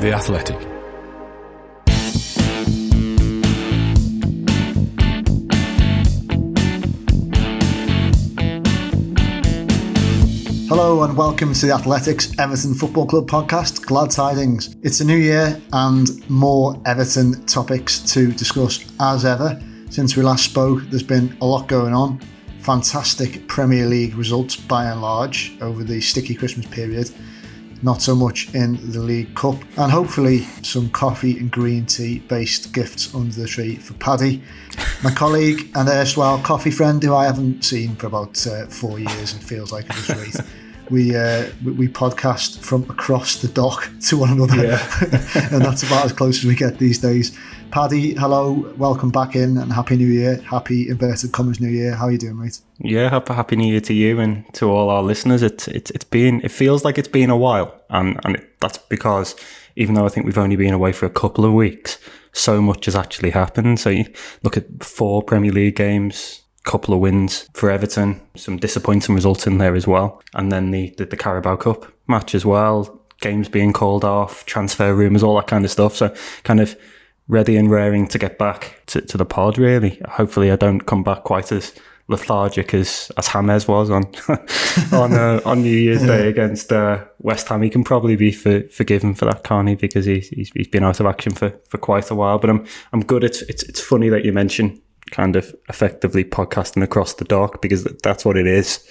The Athletic. Hello and welcome to the Athletics Everton Football Club podcast. Glad tidings. It's a new year and more Everton topics to discuss as ever. Since we last spoke, there's been a lot going on. Fantastic Premier League results by and large over the sticky Christmas period not so much in the League Cup, and hopefully some coffee and green tea based gifts under the tree for Paddy, my colleague and erstwhile coffee friend who I haven't seen for about uh, four years and feels like it was. We, uh, we podcast from across the dock to one another, yeah. and that's about as close as we get these days. Paddy, hello, welcome back in, and happy New Year, happy inverted commas New Year. How are you doing, mate? Yeah, happy, happy New Year to you and to all our listeners. It's it's it's been it feels like it's been a while, and and it, that's because even though I think we've only been away for a couple of weeks, so much has actually happened. So you look at four Premier League games, couple of wins for Everton, some disappointing results in there as well, and then the the, the Carabao Cup match as well. Games being called off, transfer rumours, all that kind of stuff. So kind of ready and raring to get back to, to the pod, really. Hopefully, I don't come back quite as lethargic as, as James was on on uh, on New Year's Day against uh, West Ham. He can probably be for, forgiven for that, can't he? Because he's, he's, he's been out of action for, for quite a while. But I'm I'm good. It's it's it's funny that you mention kind of effectively podcasting across the dock because that's what it is.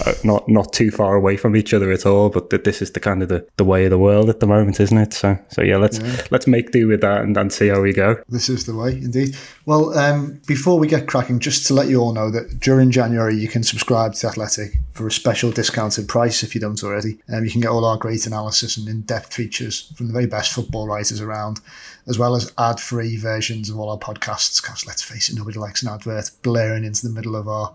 Uh, not not too far away from each other at all, but that this is the kind of the, the way of the world at the moment, isn't it? So so yeah, let's yeah. let's make do with that and, and see how we go. This is the way, indeed. Well, um, before we get cracking, just to let you all know that during January you can subscribe to Athletic for a special discounted price if you don't already. Um, you can get all our great analysis and in-depth features from the very best football writers around as well as ad free versions of all our podcasts. Because let's face it, nobody likes an advert blaring into the middle of our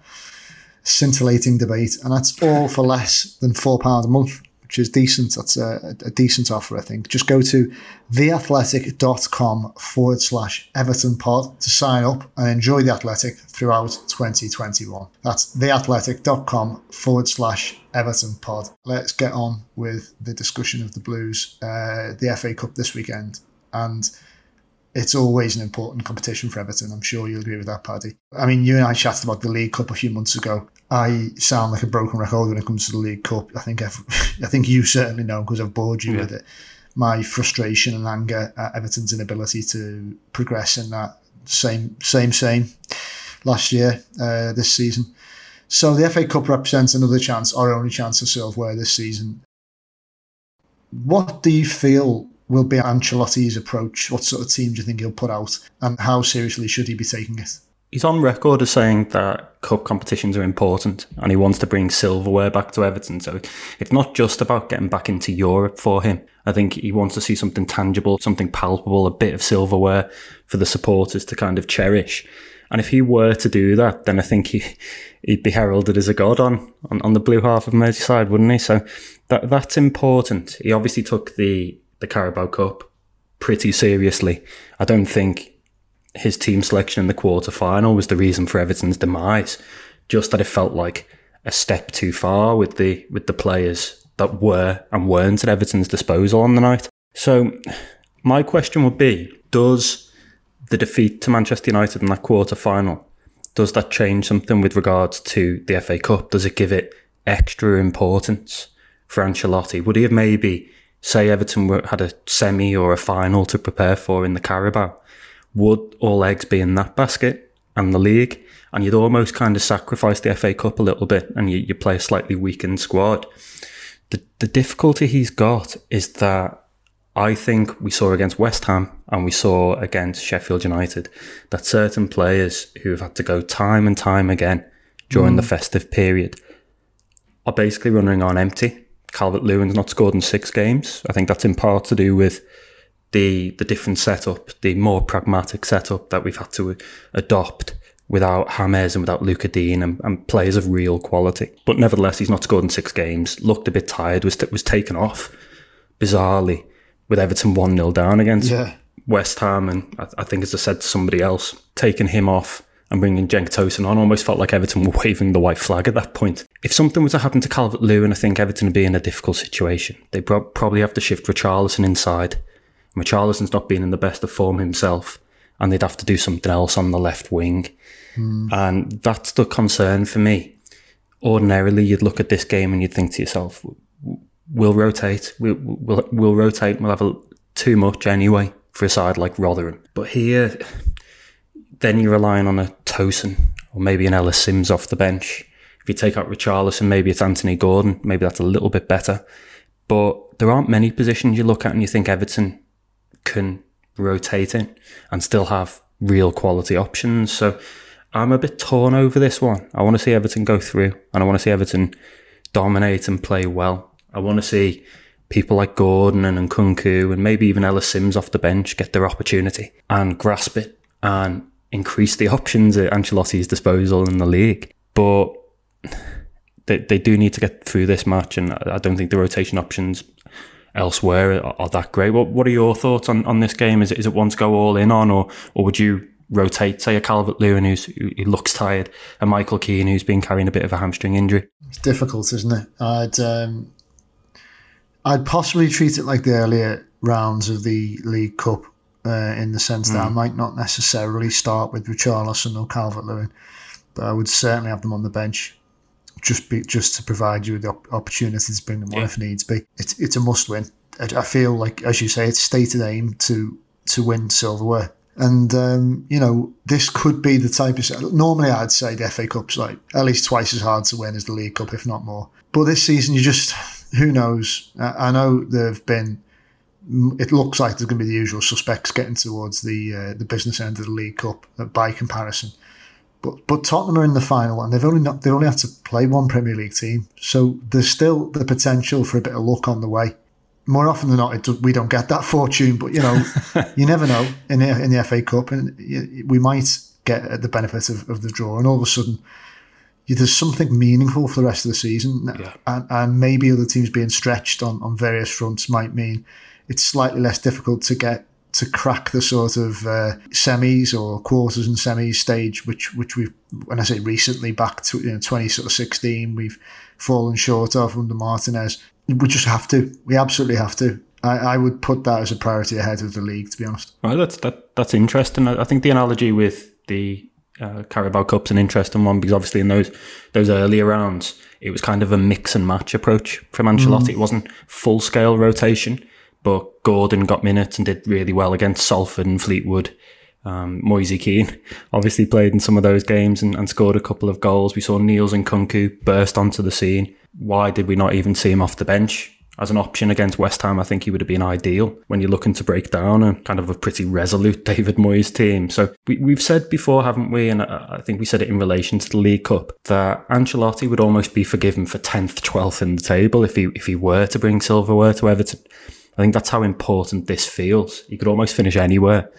scintillating debate. And that's all for less than £4 a month, which is decent. That's a, a decent offer, I think. Just go to theathletic.com forward slash Everton pod to sign up and enjoy The Athletic throughout 2021. That's theathletic.com forward slash Everton pod. Let's get on with the discussion of the Blues, uh, the FA Cup this weekend and it's always an important competition for Everton. I'm sure you'll agree with that, Paddy. I mean, you and I chatted about the League Cup a few months ago. I sound like a broken record when it comes to the League Cup. I think I've, I think you certainly know because I've bored you yeah. with it. My frustration and anger at Everton's inability to progress in that same same same last year, uh, this season. So the FA Cup represents another chance, our only chance of silverware this season. What do you feel will be Ancelotti's approach? What sort of team do you think he'll put out? And how seriously should he be taking it? He's on record as saying that cup competitions are important and he wants to bring silverware back to Everton. So it's not just about getting back into Europe for him. I think he wants to see something tangible, something palpable, a bit of silverware for the supporters to kind of cherish. And if he were to do that, then I think he, he'd be heralded as a god on, on, on the blue half of Merseyside, wouldn't he? So that that's important. He obviously took the the Carabao Cup pretty seriously. I don't think his team selection in the quarter final was the reason for Everton's demise. Just that it felt like a step too far with the with the players that were and weren't at Everton's disposal on the night. So my question would be, does the defeat to Manchester United in that quarter final, does that change something with regards to the FA Cup? Does it give it extra importance for Ancelotti? Would he have maybe say Everton were, had a semi or a final to prepare for in the Carabao, would all eggs be in that basket and the league? And you'd almost kind of sacrifice the FA Cup a little bit and you, you play a slightly weakened squad. The, the difficulty he's got is that I think we saw against West Ham and we saw against Sheffield United that certain players who have had to go time and time again during mm. the festive period are basically running on empty Calvert Lewin's not scored in six games. I think that's in part to do with the the different setup, the more pragmatic setup that we've had to uh, adopt without James and without Luca Digne and, and, players of real quality. But nevertheless, he's not scored in six games. Looked a bit tired. Was was taken off bizarrely with Everton one 0 down against yeah. West Ham, and I, I, think as I said to somebody else, taking him off and bringing Cenk Tosun on almost felt like Everton were waving the white flag at that point. If something were to happen to Calvert Lewin, I think Everton would be in a difficult situation. They pro- probably have to shift Richarlison inside. Richarlison's not been in the best of form himself, and they'd have to do something else on the left wing. Mm. And that's the concern for me. Ordinarily, you'd look at this game and you'd think to yourself, we'll rotate, we'll, we'll, we'll rotate, we'll have a, too much anyway for a side like Rotherham. But here, then you're relying on a Tosun or maybe an Ellis Sims off the bench. If you take out Richarlison, maybe it's Anthony Gordon. Maybe that's a little bit better. But there aren't many positions you look at and you think Everton can rotate in and still have real quality options. So I'm a bit torn over this one. I want to see Everton go through and I want to see Everton dominate and play well. I want to see people like Gordon and Nkounkou and maybe even Ellis Sims off the bench get their opportunity and grasp it and increase the options at Ancelotti's disposal in the league. But they, they do need to get through this match, and I don't think the rotation options elsewhere are, are that great. What What are your thoughts on, on this game? Is it, is it one to go all in on, or or would you rotate, say, a Calvert Lewin who's, who looks tired, a Michael Keane who's been carrying a bit of a hamstring injury? It's difficult, isn't it? I'd um, I'd possibly treat it like the earlier rounds of the League Cup uh, in the sense mm. that I hmm. might not necessarily start with Richarlison or Calvert Lewin, but I would certainly have them on the bench just be just to provide you with the opportunity to bring them on yeah. if needs be. It's it's a must win. I, feel like, as you say, it's stated aim to to win silverware. And um, you know, this could be the type of. Normally, I'd say the FA Cup's like at least twice as hard to win as the League Cup, if not more. But this season, you just who knows? I, I know there've been. It looks like there's going to be the usual suspects getting towards the uh, the business end of the League Cup uh, by comparison. But but Tottenham are in the final, and they've only not they only had to play one Premier League team, so there's still the potential for a bit of luck on the way. More often than not, it, we don't get that fortune, but you know, you never know in the, in the FA Cup, and we might get the benefit of, of the draw, and all of a sudden, there's something meaningful for the rest of the season, yeah. and, and maybe other teams being stretched on, on various fronts might mean it's slightly less difficult to get to crack the sort of uh, semis or quarters and semis stage, which which we've when I say recently back to you know twenty sort of sixteen, we've fallen short of under Martinez. We just have to. We absolutely have to. I, I would put that as a priority ahead of the league, to be honest. Well, that's that that's interesting. I think the analogy with the uh, Carabao Cup's an interesting one because obviously in those those earlier rounds, it was kind of a mix and match approach from Ancelotti. Mm. It wasn't full scale rotation but Gordon got minutes and did really well against Salford and Fleetwood. Um, Moise Kean obviously played in some of those games and, and scored a couple of goals. We saw Niels Nkounkou burst onto the scene. Why did we not even see him off the bench? As an option against West Ham, I think he would have been ideal when you're looking to break down a kind of a pretty resolute David Moyes team. So we, we've said before, haven't we? And I, I think we said it in relation to the League Cup that Ancelotti would almost be forgiven for 10th, 12th in the table if he if he were to bring silverware to Everton. I think that's how important this feels. He could almost finish anywhere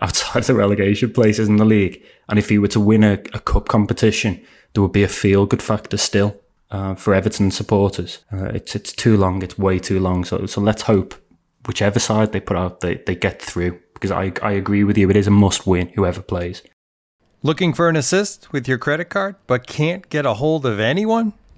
outside the relegation places in the league. And if he were to win a, a cup competition, there would be a feel good factor still uh, for Everton supporters. Uh, it's it's too long. It's way too long. So so let's hope whichever side they put out, they, they get through. Because I, I agree with you, it is a must win, whoever plays. Looking for an assist with your credit card, but can't get a hold of anyone?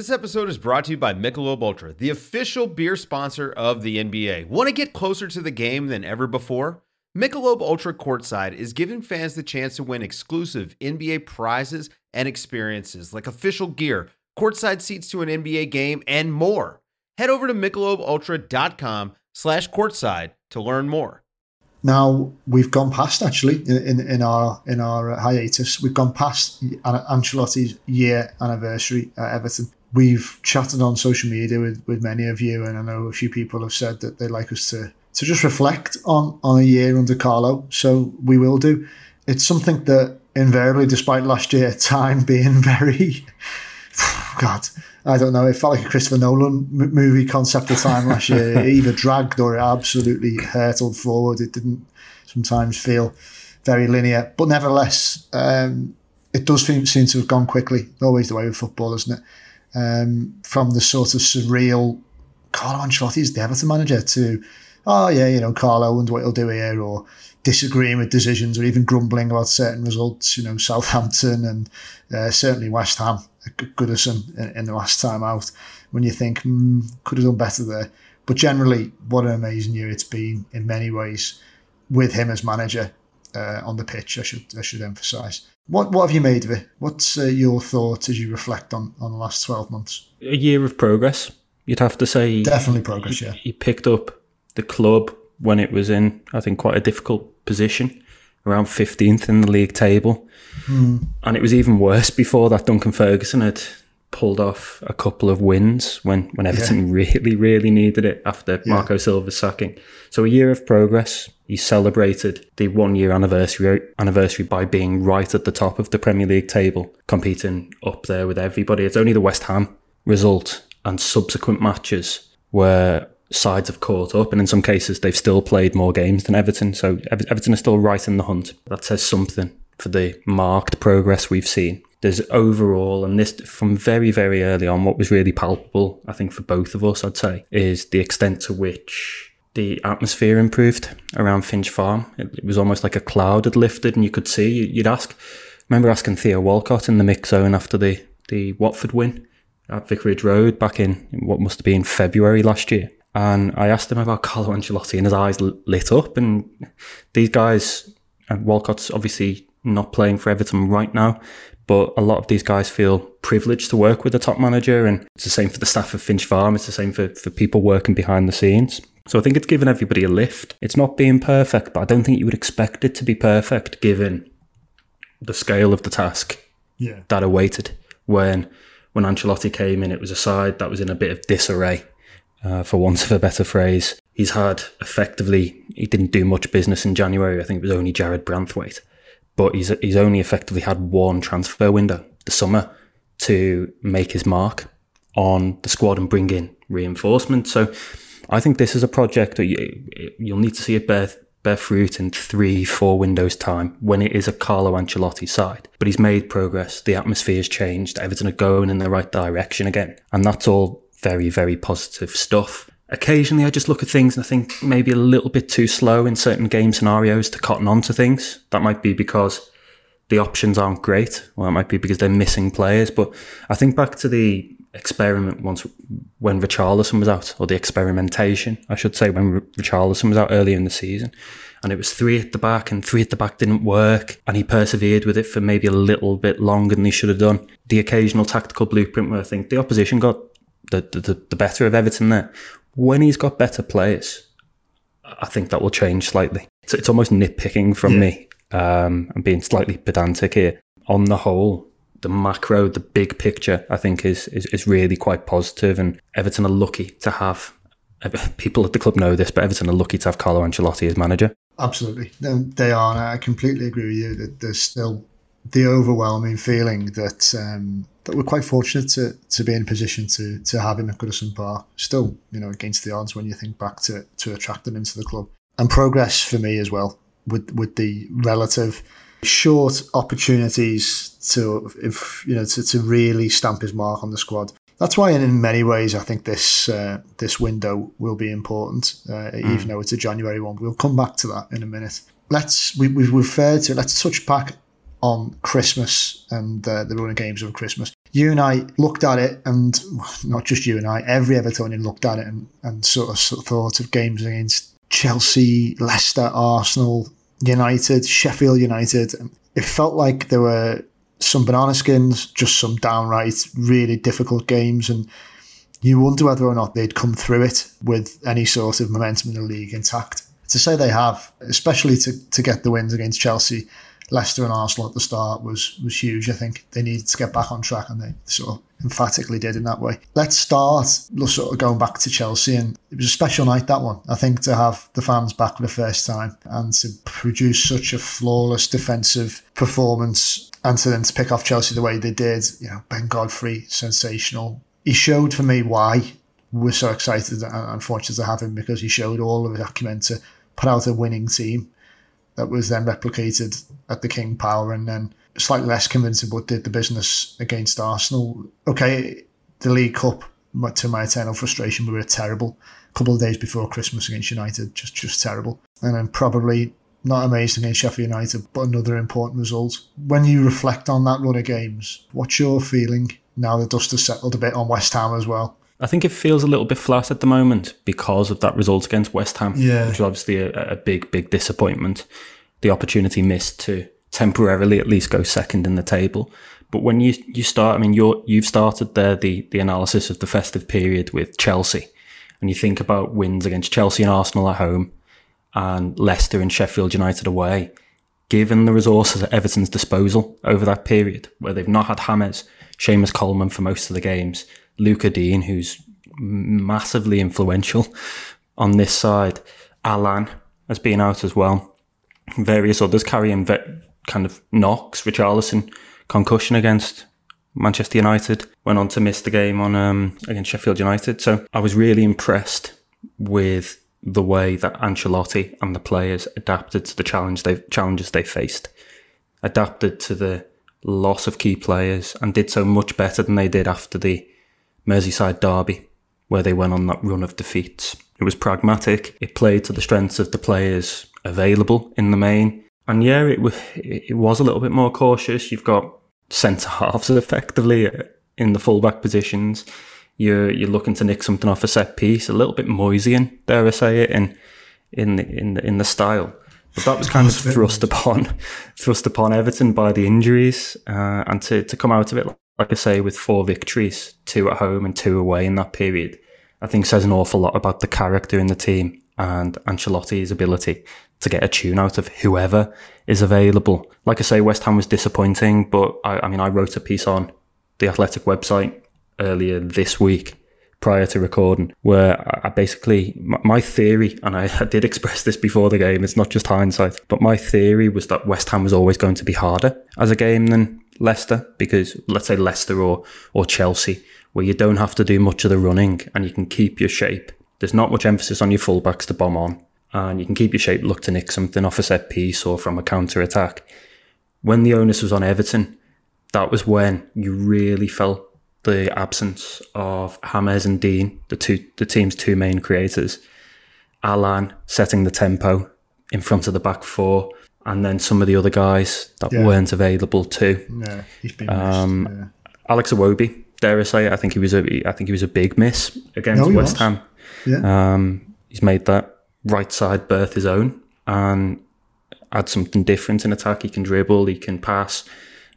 This episode is brought to you by Michelob Ultra, the official beer sponsor of the NBA. Want to get closer to the game than ever before? Michelob Ultra Courtside is giving fans the chance to win exclusive NBA prizes and experiences like official gear, courtside seats to an NBA game, and more. Head over to michelobultra.com slash courtside to learn more. now we've gone past actually in, in, in our in our hiatus. We've gone past Ancelotti's year anniversary at Everton. We've chatted on social media with, with many of you, and I know a few people have said that they'd like us to to just reflect on on a year under Carlo. So we will do. It's something that invariably, despite last year, time being very God, I don't know. It felt like a Christopher Nolan m- movie concept of time last year. It either dragged or it absolutely hurtled forward. It didn't sometimes feel very linear, but nevertheless, um, it does seem, seem to have gone quickly. Always the way with football, isn't it? Um, from the sort of surreal Carlo Ancelotti's the Everton manager to, oh yeah, you know, Carlo and what he'll do here, or disagreeing with decisions, or even grumbling about certain results. You know, Southampton and uh, certainly West Ham Goodison in, in, the last time out when you think mm, could have done better there. But generally, what an amazing year it's been in many ways with him as manager uh, on the pitch. I should I should emphasise. What what have you made of it? What's uh, your thoughts as you reflect on on the last twelve months? A year of progress, you'd have to say. Definitely progress. He, yeah, he picked up the club when it was in, I think, quite a difficult position, around fifteenth in the league table Mm. And it was even worse before that Duncan Ferguson had pulled off a couple of wins when, when Everton yeah. really, really needed it after yeah. Marco Silva's sacking. So a year of progress. He celebrated the one year anniversary anniversary by being right at the top of the Premier League table, competing up there with everybody. It's only the West Ham result and subsequent matches where sides have caught up, and in some cases they've still played more games than Everton. So Everton are still right in the hunt. That says something for the marked progress we've seen. There's overall, and this from very, very early on, what was really palpable, I think, for both of us, I'd say, is the extent to which the atmosphere improved around Finch Farm. It, it was almost like a cloud had lifted, and you could see, you'd ask, remember asking Theo Walcott in the mix zone after the, the Watford win at Vicarage Road back in what must have been February last year. And I asked him about Carlo Ancelotti, and his eyes lit up. And these guys, and Walcott's obviously not playing for Everton right now. But a lot of these guys feel privileged to work with a top manager, and it's the same for the staff of Finch Farm. It's the same for, for people working behind the scenes. So I think it's given everybody a lift. It's not being perfect, but I don't think you would expect it to be perfect given the scale of the task yeah. that awaited. When when Ancelotti came in, it was a side that was in a bit of disarray, uh, for want of a better phrase. He's had effectively, he didn't do much business in January. I think it was only Jared Branthwaite but he's he's only effectively had one transfer window, the summer, to make his mark on the squad and bring in reinforcement. So I think this is a project that you, you'll need to see it bear bear fruit in three, four windows time when it is a Carlo Ancelotti side. But he's made progress. The atmosphere has changed. Everton are going in the right direction again, and that's all very, very positive stuff. Occasionally, I just look at things and I think maybe a little bit too slow in certain game scenarios to cotton on to things. That might be because the options aren't great, or it might be because they're missing players. But I think back to the experiment once when Richarlison was out, or the experimentation, I should say, when Richarlison was out earlier in the season. And it was three at the back, and three at the back didn't work. And he persevered with it for maybe a little bit longer than he should have done. The occasional tactical blueprint where I think the opposition got the, the, the better of Everton there when he's got better players, I think that will change slightly. It's, it's almost nitpicking from yeah. me. Um, I'm being slightly pedantic here. On the whole, the macro, the big picture, I think is, is, is really quite positive, and Everton are lucky to have. People at the club know this, but Everton are lucky to have Carlo Ancelotti as manager. Absolutely, they are. I completely agree with you that there's still the overwhelming feeling that um, that we're quite fortunate to to be in a position to to have him at Goodison Park. Still, you know, against the odds when you think back to to attracting him to the club and progress for me as well with with the relative short opportunities to if you know to, to really stamp his mark on the squad. That's why, in many ways, I think this uh, this window will be important, uh, mm. even though it's a January one. We'll come back to that in a minute. Let's we, we've referred to let's touch back on Christmas and uh, the running games of Christmas. You and I looked at it, and not just you and I, every Evertonian looked at it and, and sort of, sort of thought of games against Chelsea, Leicester, Arsenal, United, Sheffield United. It felt like there were some banana skins, just some downright really difficult games, and you wonder whether or not they'd come through it with any sort of momentum in the league intact to say they have, especially to, to get the wins against Chelsea, Leicester and Arsenal at the start was was huge. I think they needed to get back on track, and they sort of emphatically did in that way. Let's start sort of going back to Chelsea, and it was a special night that one. I think to have the fans back for the first time and to produce such a flawless defensive performance, and to then to pick off Chelsea the way they did. You know, Ben Godfrey, sensational. He showed for me why we're so excited and fortunate to have him because he showed all of his acumen to put out a winning team that was then replicated at the King Power and then slightly less convincing, but did the business against Arsenal. Okay, the League Cup, to my eternal frustration, we were terrible. A couple of days before Christmas against United, just just terrible. And then probably not amazing against Sheffield United, but another important result. When you reflect on that run of games, what's your feeling now the dust has settled a bit on West Ham as well? I think it feels a little bit flat at the moment because of that result against West Ham, yeah. which was obviously a, a big, big disappointment. The opportunity missed to temporarily at least go second in the table. But when you, you start, I mean, you're, you've started there the, the analysis of the festive period with Chelsea, and you think about wins against Chelsea and Arsenal at home, and Leicester and Sheffield United away. Given the resources at Everton's disposal over that period, where they've not had James, Seamus Coleman for most of the games, Lucas Digne, who's massively influential on this side. Allan has been out as well. Various others carrying kind of knocks. Richarlison concussion against Manchester United went on to miss the game on um, against Sheffield United. So I was really impressed with the way that Ancelotti and the players adapted to the challenge they challenges they faced, adapted to the loss of key players, and did so much better than they did after the Merseyside derby, where they went on that run of defeats. It was pragmatic. It played to the strengths of the players available in the main. And yeah, it, w- it was a little bit more cautious. You've got centre halves effectively in the fullback positions. You're you're looking to nick something off a set piece, a little bit Moyesian, dare I say it, in in the, in the, in the style. But that was kind of thrust upon thrust upon Everton by the injuries, uh, and to, to come out of it like I say, with four victories, two at home and two away in that period, I think says an awful lot about the character in the team and Ancelotti's ability to get a tune out of whoever is available. Like I say, West Ham was disappointing, but I, I mean, I wrote a piece on the Athletic website earlier this week prior to recording where I basically, my theory, and I, I did express this before the game, it's not just hindsight, but my theory was that West Ham was always going to be harder as a game than Leicester because let's say Leicester or or Chelsea, where you don't have to do much of the running and you can keep your shape. There's not much emphasis on your fullbacks to bomb on, and you can keep your shape, look to nick something off a set piece or from a counter attack. When the onus was on Everton, that was when you really felt the absence of Hammers and Digne, the two the team's two main creators. Allan setting the tempo in front of the back four and then some of the other guys that yeah. weren't available too. Yeah, he's been um, missed, yeah. Alex Iwobi, dare I say, I think he was a I think he was a big miss against no, West was. Ham. Yeah. Um, he's made that right side berth his own and add something different in attack. He can dribble, he can pass,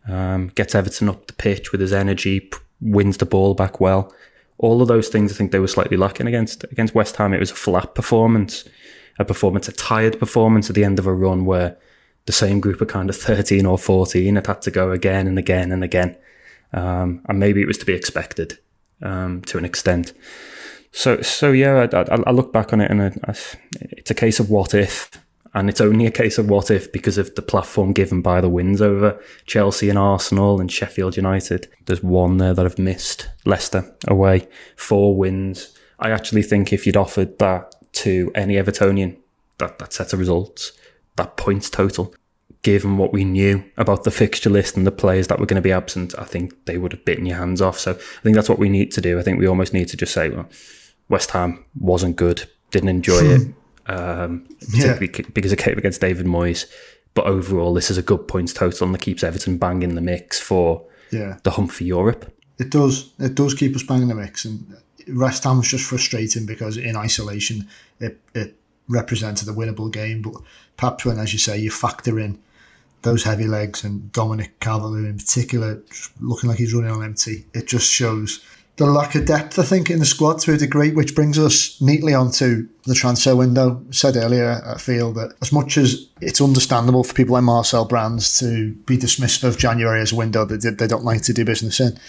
um, gets Everton up the pitch with his energy, wins the ball back well. All of those things, I think they were slightly lacking against against West Ham. It was a flat performance, a performance, a tired performance at the end of a run where the same group of kind of 13 or 14 had had to go again and again and again. Um, and maybe it was to be expected um, to an extent. So, so yeah, I, I, I look back on it and I, it's a case of what if, and it's only a case of what if because of the platform given by the wins over Chelsea and Arsenal and Sheffield United. There's one there that I've missed. Leicester away, four wins. I actually think if you'd offered that to any Evertonian, that, that set of results, that points total, given what we knew about the fixture list and the players that were going to be absent, I think they would have bitten your hands off. So I think that's what we need to do. I think we almost need to just say, well, West Ham wasn't good, didn't enjoy it, um, particularly yeah. because it came against David Moyes. But overall, this is a good points total and that keeps Everton bang in the mix for yeah. the hunt for Europe. It does. It does keep us banging the mix. And West Ham was just frustrating because in isolation, it, it represented a winnable game. But perhaps when, as you say, you factor in those heavy legs and Dominic Calvert in particular, looking like he's running on empty, it just shows the lack of depth, I think, in the squad to a degree, which brings us neatly onto the transfer window. I said earlier, I feel that as much as it's understandable for people like Marcel Brands to be dismissive of January as a window that they don't like to do business in,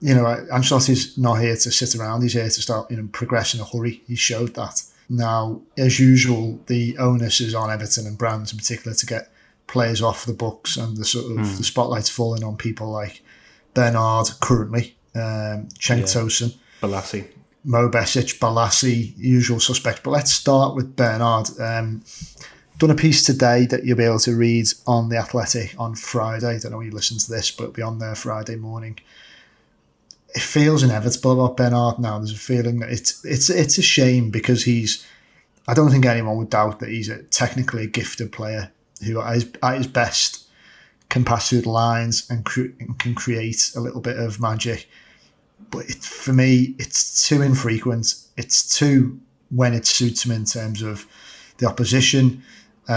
you know, Ancelotti's not here to sit around. He's here to start, you know, progress in a hurry. He showed that. Now, as usual, the onus is on Everton and Brands in particular to get players off the books, and the sort of mm. the spotlight's falling on people like Bernard currently, um, Cenk yeah. Tosun, Bolasie, Mo Besic, Bolasie, usual suspects. But let's start with Bernard. Um, done a piece today that you'll be able to read on the Athletic on Friday. I don't know when you listen to this, but it'll be on there Friday morning it feels inevitable about Bernard now. There's a feeling that it's it's it's a shame because he's. I don't think anyone would doubt that he's a technically a gifted player who, at his, at his best, can pass through the lines and, cre- and can create a little bit of magic. But it, for me, it's too infrequent. It's too when it suits him in terms of the opposition um,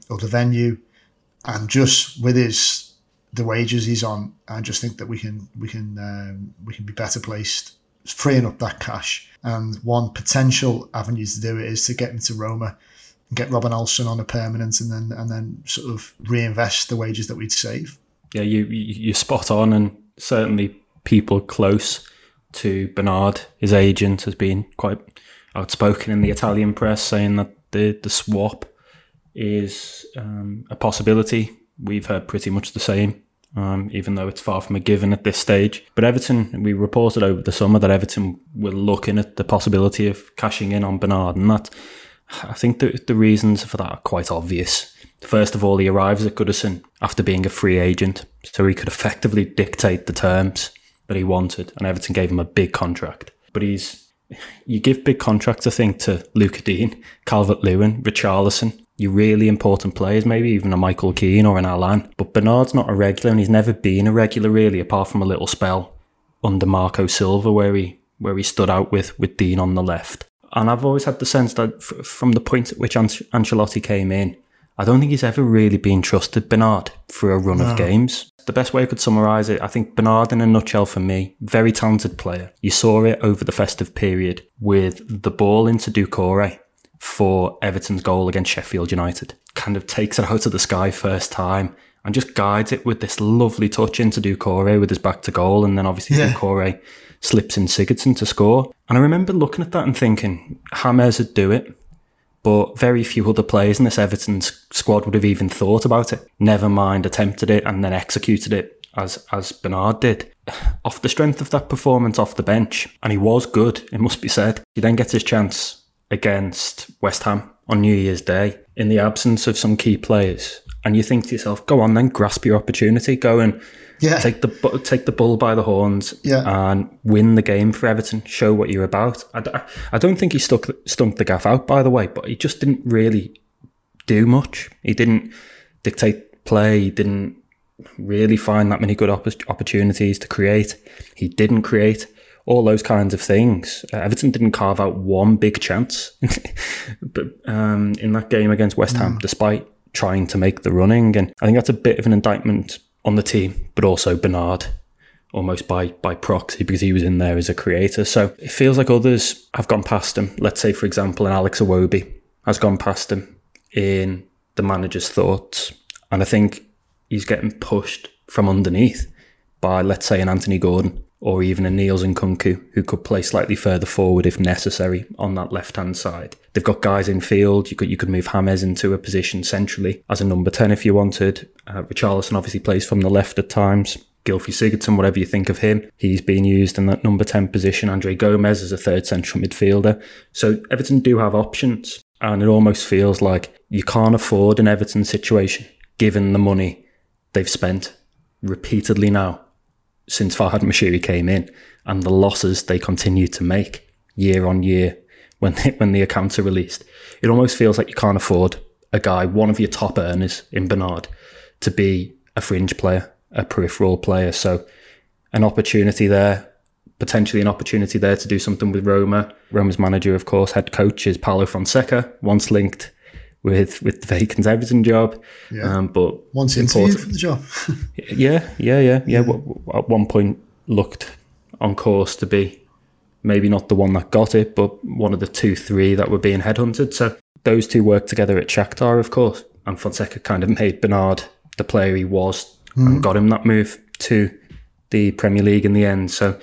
mm. or the venue, and just with his the wages he's on, I just think that we can we can um, we can be better placed freeing up that cash. And one potential avenue to do it is to get into Roma and get Robin Olsen on a permanent, and then and then sort of reinvest the wages that we'd save. Yeah, you you're spot on, and certainly people close to Bernard, his agent, has been quite outspoken in the Italian press, saying that the the swap is um, a possibility we've heard pretty much the same, um, even though it's far from a given at this stage. But Everton, we reported over the summer that Everton were looking at the possibility of cashing in on Bernard, and that I think the, the reasons for that are quite obvious. First of all, he arrives at Goodison after being a free agent, so he could effectively dictate the terms that he wanted, and Everton gave him a big contract. But he's you give big contracts, I think, to Lucas Digne, Calvert Lewin, Richarlison, your really important players, maybe even a Michael Keane or an Allan. But Bernard's not a regular, and he's never been a regular really, apart from a little spell under Marco Silva where he where he stood out with with Digne on the left. And I've always had the sense that f- from the point at which Ancelotti came in, I don't think he's ever really been trusted Bernard for a run no. of games. The best way I could summarise it, I think Bernard, in a nutshell, for me, very talented player. You saw it over the festive period with the ball into Doucouré for Everton's goal against Sheffield United. Kind of takes it out of the sky first time and just guides it with this lovely touch into Doucouré with his back to goal. And then obviously yeah. Doucouré slips in Sigurdsson to score. And I remember looking at that and thinking, James would do it. But very few other players in this Everton squad would have even thought about it. Never mind attempted it and then executed it as as Bernard did. Off the strength of that performance off the bench, and he was good, it must be said. He then gets his chance against West Ham on New Year's Day in the absence of some key players. And you think to yourself, go on then, grasp your opportunity, go and yeah. take the take the bull by the horns yeah. and win the game for Everton. Show what you're about. I, I don't think he stuck stunk the gaff out, by the way, but he just didn't really do much. He didn't dictate play. He didn't really find that many good op- opportunities to create. He didn't create all those kinds of things. Uh, Everton didn't carve out one big chance, but um, in that game against West Ham, mm. despite trying to make the running, and I think that's a bit of an indictment on the team, but also Bernard, almost by by proxy because he was in there as a creator. So it feels like others have gone past him. Let's say, for example, an Alex Iwobi has gone past him in the manager's thoughts, and I think he's getting pushed from underneath by, let's say, an Anthony Gordon or even a Niels Nkounkou who could play slightly further forward if necessary on that left hand side. They've got guys in field. You could you could move James into a position centrally as a number ten if you wanted. Uh, Richarlison obviously plays from the left at times. Gylfi Sigurdsson, whatever you think of him, he's being used in that number 10 position. Andre Gomes as a third central midfielder. So Everton do have options, and it almost feels like you can't afford an Everton situation given the money they've spent repeatedly now since Farhad Moshiri came in and the losses they continue to make year on year when they, when the accounts are released. It almost feels like you can't afford a guy, one of your top earners in Bernard, to be a fringe player, a peripheral player. So an opportunity there, potentially an opportunity there to do something with Roma. Roma's manager, of course, head coach is Paulo Fonseca, once linked with with the vacant Everton job. Yeah. Um, but once interviewed for the job. yeah, yeah, yeah, yeah. At one point, looked on course to be maybe not the one that got it, but one of the two, three that were being headhunted. So those two worked together at Shakhtar, of course, and Fonseca kind of made Bernard the player he was mm. and got him that move to the Premier League in the end. So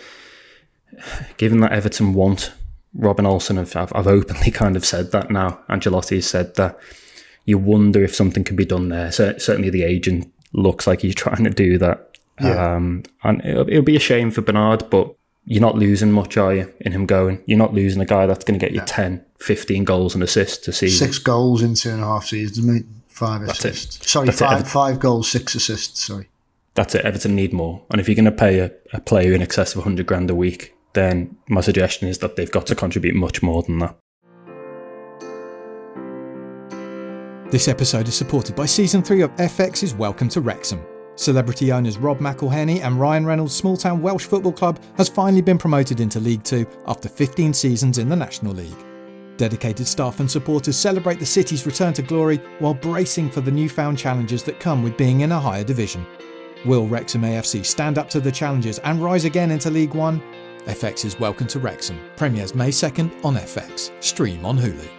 given that Everton want Robin Olsen, I've, I've openly kind of said that now. Ancelotti has said that you wonder if something can be done there. So certainly the agent looks like he's trying to do that. Yeah. Um, and it'll, it'll, be a shame for Bernard, but you're not losing much, are you, in him going? You're not losing a guy that's going to get you yeah. 10, 15 goals and assists to see Six goals in two and a half seasons, mate. Five assists. Sorry, that's five, five goals, six assists. Sorry. That's it. Everton need more. And if you're going to pay a, a player in excess of 100 grand a week, then my suggestion is that they've got to contribute much more than that. This episode is supported by Season 3 of FX's Welcome to Wrexham. Celebrity owners Rob McElhenney and Ryan Reynolds' small town Welsh football club has finally been promoted into League Two after 15 seasons in the National League. Dedicated staff and supporters celebrate the city's return to glory while bracing for the newfound challenges that come with being in a higher division. Will Wrexham AFC stand up to the challenges and rise again into League One? FX's Welcome to Wrexham premieres May 2nd on FX. Stream on Hulu.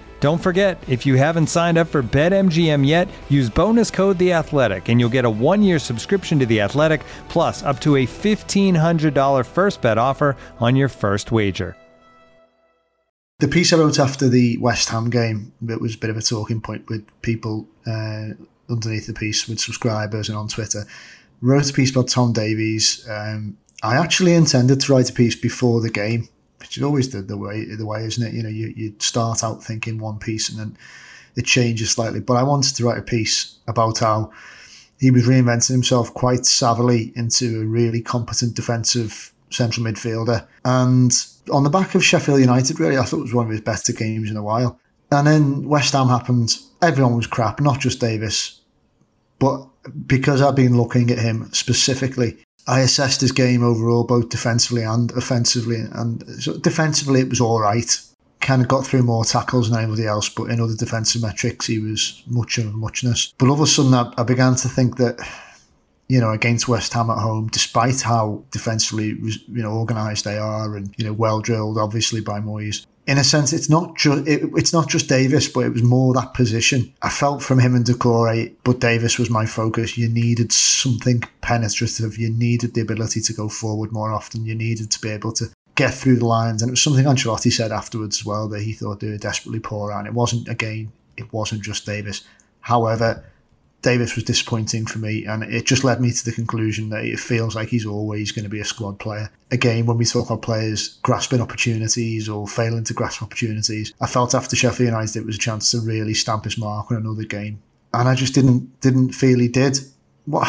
Don't forget, if you haven't signed up for BetMGM yet, use bonus code The Athletic, and you'll get a one-year subscription to The Athletic, plus up to a $1,500 first bet offer on your first wager. The piece I wrote after the West Ham game, it was a bit of a talking point with people uh, underneath the piece, with subscribers and on Twitter. Wrote a piece about Tom Davies. Um, I actually intended to write a piece before the game is always the, the way the way, isn't it? You know, you, you start out thinking one piece and then it changes slightly. But I wanted to write a piece about how he was reinventing himself quite savvily into a really competent defensive central midfielder. And on the back of Sheffield United, really, I thought it was one of his better games in a while. And then West Ham happened. Everyone was crap, not just Davies. But because I've been looking at him specifically, I assessed his game overall, both defensively and offensively. And defensively, it was all right. Kind of got through more tackles than anybody else, but in other defensive metrics, he was much of a muchness. But all of a sudden, I, I began to think that, you know, against West Ham at home, despite how defensively, you know, organised they are and you know well drilled, obviously by Moyes, in a sense, it's not just it, it's not just Davies, but it was more that position. I felt from him and Doucouré, but Davies was my focus. You needed something penetrative. You needed the ability to go forward more often. You needed to be able to get through the lines, and it was something Ancelotti said afterwards as well that he thought they were desperately poor. And it wasn't again, it wasn't just Davies. However, Davies was disappointing for me, and it just led me to the conclusion that it feels like he's always going to be a squad player. Again, when we talk about players grasping opportunities or failing to grasp opportunities, I felt after Sheffield United it was a chance to really stamp his mark on another game, and I just didn't didn't feel he did. What?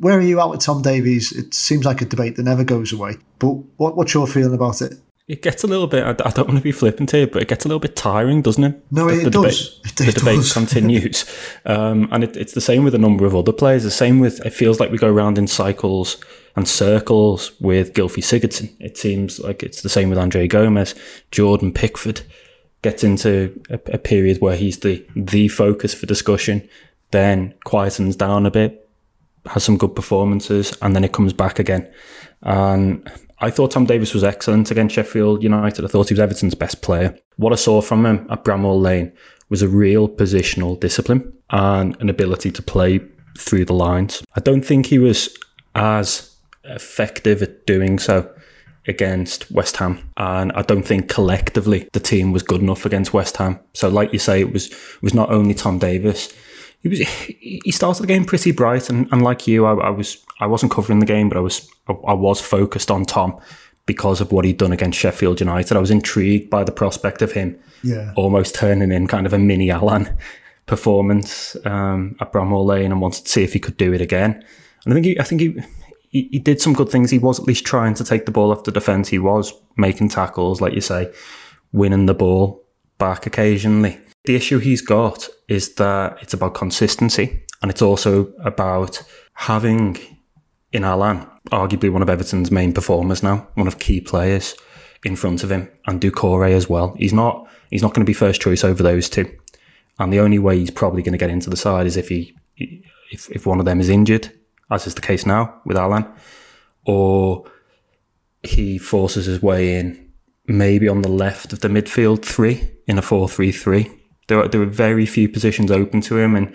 Where are you at with Tom Davies? It seems like a debate that never goes away. But what, what's your feeling about it? It gets a little bit. I, I, don't want to be flippant here, but it gets a little bit tiring, doesn't it? No, the, it, the does. Debate, it, it the debate does. continues, um, and it's the same with a number of other players. The same with it feels like we go around in cycles and circles with Gylfi Sigurdsson. It seems like it's the same with Andre Gomes, Jordan Pickford gets into a, a period where he's the the focus for discussion, then quietens down a bit, has some good performances, and then it comes back again. And I thought Tom Davies was excellent against Sheffield United. I thought he was Everton's best player. What I saw from him at Bramall Lane was a real positional discipline and an ability to play through the lines. I don't think he was as effective at doing so against West Ham, and I don't think collectively the team was good enough against West Ham. So, like you say, it was it was not only Tom Davies. He was he started the game pretty bright, and, and like you, I, I was I wasn't covering the game, but I was I was focused on Tom because of what he'd done against Sheffield United. I was intrigued by the prospect of him Yeah. almost turning in kind of a mini Allan performance um, at Bramall Lane and wanted to see if he could do it again. And I think he, I think he, he he did some good things. He was at least trying to take the ball off the defence. He was making tackles, like you say, winning the ball back occasionally. The issue he's got is that it's about consistency and it's also about having in Allan, arguably one of Everton's main performers now, one of key players in front of him, and Doucoure as well. He's not he's not going to be first choice over those two, and the only way he's probably going to get into the side is if he if if one of them is injured, as is the case now with Allan, or he forces his way in maybe on the left of the midfield three in a four three three. There are, there are very few positions open to him, and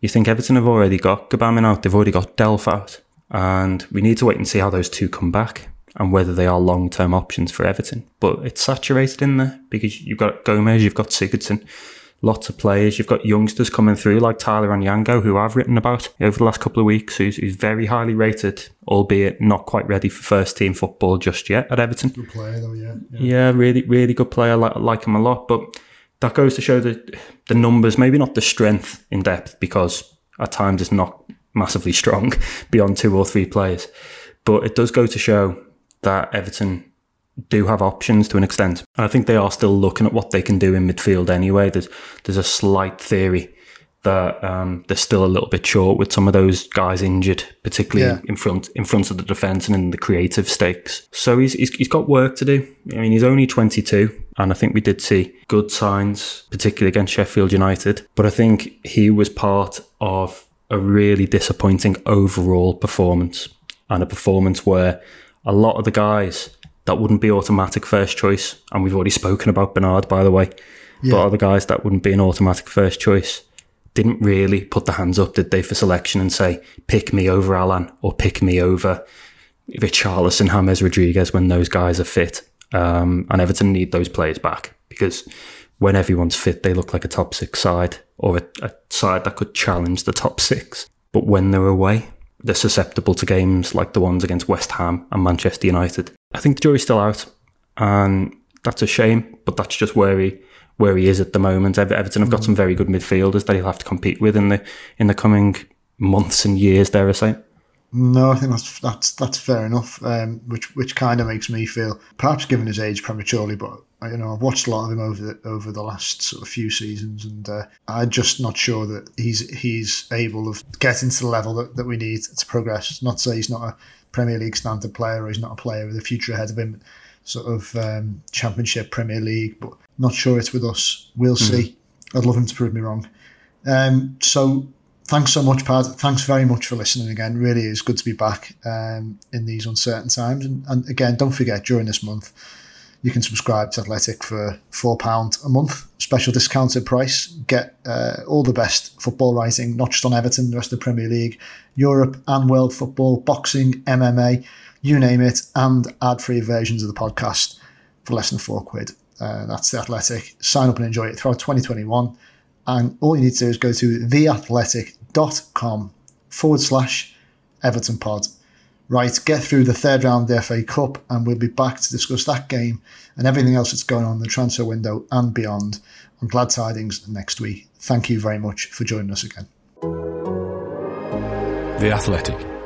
you think Everton have already got Gbamin out, they've already got Delph out, and we need to wait and see how those two come back and whether they are long term options for Everton. But it's saturated in there because you've got Gomes, you've got Sigurdsson, lots of players, you've got youngsters coming through like Tyler Onyango, who I've written about over the last couple of weeks, who's, who's very highly rated, albeit not quite ready for first team football just yet at Everton. Good player though, yeah. yeah. Yeah, really, really good player. I like, I like him a lot. But that goes to show the the numbers, maybe not the strength in depth, because at times it's not massively strong beyond two or three players. But it does go to show that Everton do have options to an extent. And I think they are still looking at what they can do in midfield anyway. There's there's a slight theory that um, they're still a little bit short with some of those guys injured, particularly Yeah. in front in front of the defence and in the creative stakes. So he's, he's he's got work to do. I mean, he's only 22, and I think we did see good signs, particularly against Sheffield United. But I think he was part of a really disappointing overall performance, and a performance where a lot of the guys that wouldn't be automatic first choice, and we've already spoken about Bernard, by the way, but other guys that wouldn't be an automatic first choice didn't really put the hands up, did they, for selection and say, pick me over Allan or pick me over Richarlison, James Rodriguez when those guys are fit. Um, and Everton need those players back because when everyone's fit, they look like a top six side or a, a side that could challenge the top six. But when they're away, they're susceptible to games like the ones against West Ham and Manchester United. I think the jury's still out, and that's a shame. But that's just where he where he is at the moment. Ever- Everton have got some very good midfielders that he'll have to compete with in the in the coming months and years. Dare I say? No, I think that's that's that's fair enough. Um, which which kind of makes me feel, perhaps given his age prematurely, but you know I've watched a lot of him over the, over the last sort of few seasons, and uh, I'm just not sure that he's he's able of getting to the level that, that we need to progress. Not to say he's not a Premier League standard player or he's not a player with a future ahead of him, sort of um, Championship, Premier League, but not sure it's with us. We'll see. I'd love him to prove me wrong. Um, so thanks so much, Pad. Thanks very much for listening again. Really is good to be back um, in these uncertain times. And, and again, don't forget during this month, you can subscribe to Athletic for four pound a month, special discounted price. Get uh, all the best football writing, not just on Everton, the rest of the Premier League, Europe and world football, boxing, MMA, you name it, and ad-free versions of the podcast for less than four quid. Uh, that's the Athletic. Sign up and enjoy it throughout 2021. And all you need to do is go to theathletic.com forward slash Everton pod. Right, get through the third round of the FA Cup, and we'll be back to discuss that game and everything else that's going on in the transfer window and beyond on Glad Tidings next week. Thank you very much for joining us again. The Athletic.